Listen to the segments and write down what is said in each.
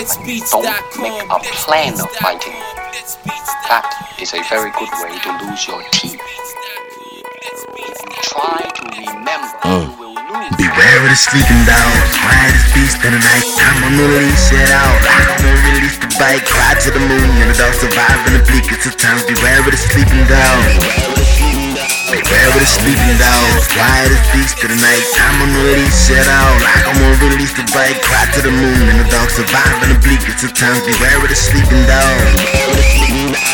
Don't make a plan of fighting. That is a very good way to lose your teeth. If you try to remember, Uh. you will lose. Beware of the sleeping dogs, ride as beast in the night. I'm on the leash, set out. I'm gonna release the bike, cry to the moon, and the dogs survive in the bleakest of times. Beware of the sleeping dogs. Of the sleeping dogs, quiet as beast in the night. I'm on the leash, set out. I'm gonna release the bike, cry to the moon, and the dogs survive in the bleakest of times. Beware of the sleeping dogs.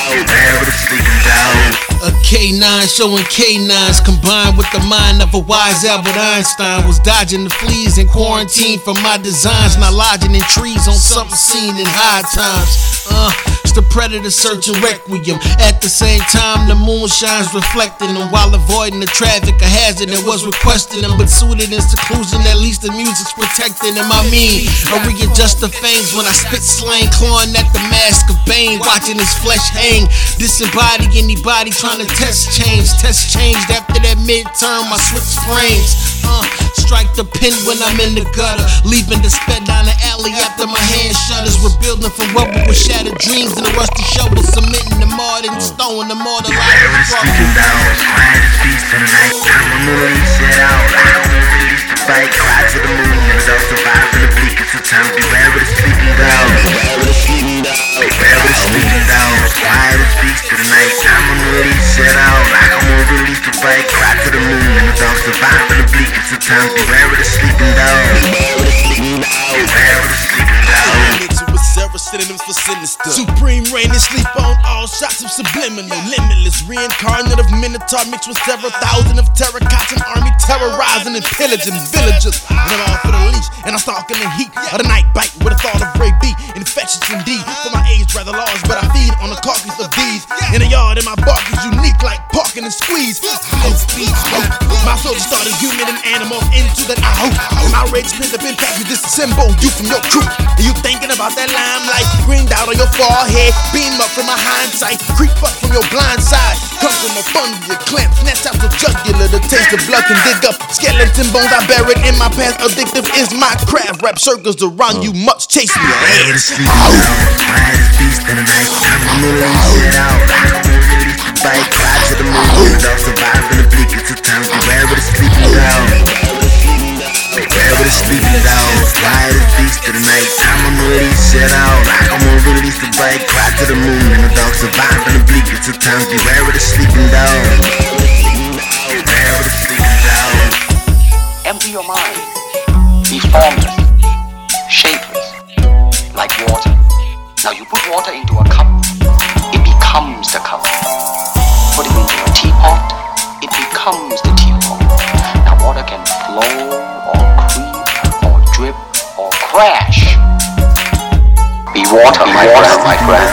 Beware of the sleeping dogs. A K9 showing K9s combined with the mind of a wise Albert Einstein. Was dodging the fleas in quarantine from my designs, not lodging in trees on something seen in high times. Uh, it's the predator searching requiem. At the same time, the moon shines reflecting them while avoiding the traffic. A hazard that was requesting them, but suited in seclusion. At least the music's protecting them. I mean, I readjust the fangs when I spit slang, clawing at the mask of Bane, watching his flesh hang. Disembody anybody trying to test change. Test changed after that midterm. I switch frames. Uh, strike the pin when I'm in the gutter. Leaving the sped down the alley after my hand shutters. Rebuilding from rubber with shattered dreams and a rusty shovel. Cementing the mud and stone the mortar like sleeping dogs, quiet as beast in the night. I'm leash, set out. I'm gonna release the bike, cry to the moon, and dogs survive in the bleak. bleakest of times. Beware of the sleeping dogs. Beware of the sleeping dogs. Beware of the sleeping dogs, quiet beast in the night. I'm leash, set out. I'm gonna release the bike, cry to the moon, and dogs survive of times. Beware of the sleeping dogs. Beware of the sleeping dogs. Beware of the sleeping. Mixing with several synonyms for sinister. Supreme reign and sleep on all shots of subliminal, limitless, reincarnate of minotaur mixed with several thousand of terracotta army terrorizing and pillaging villagers. And I'm all for the leash, and I'm stalking the heat of the night bite with a thought of brave beat. Infectious indeed, for my age rather large, but I feed on the carcass of these. And squeeze. My soldiers started human and animals into I And my rage spins up impact you disassemble you from your crew. You thinking about that limelight, greened out on your forehead, beam up from my hindsight, creep up from your blind side. Come from a fungus, clamp, snatch out the jugular, the taste of blood can dig up skeleton bones I buried in my past. Addictive is my craft, rap circles around you, much chase me. The as beast the night. To the moon, and the dogs survive in the bleakest of times. Beware of the sleeping dogs. Beware of the sleeping dogs. Empty your mind. Be formless, shapeless, like water. Now you put water into a cup, it becomes the cup. Put it into a teapot, it becomes the teapot. Now water can flow or creep or drip or crash. Water, my water, my friend.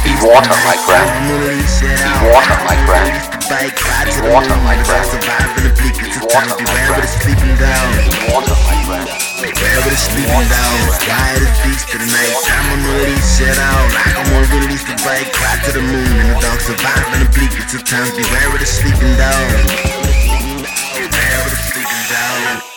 Be water, my friend. Be water, my friend. Be water, my friend. Be water, my friend. Beware of the sleeping dogs, quiet as beast of the night. I'm on the leash, set out. I'm gonna release the bike, cry to the moon, and the dogs survive in the of times. Beware the sleeping dogs. Beware the sleeping dogs.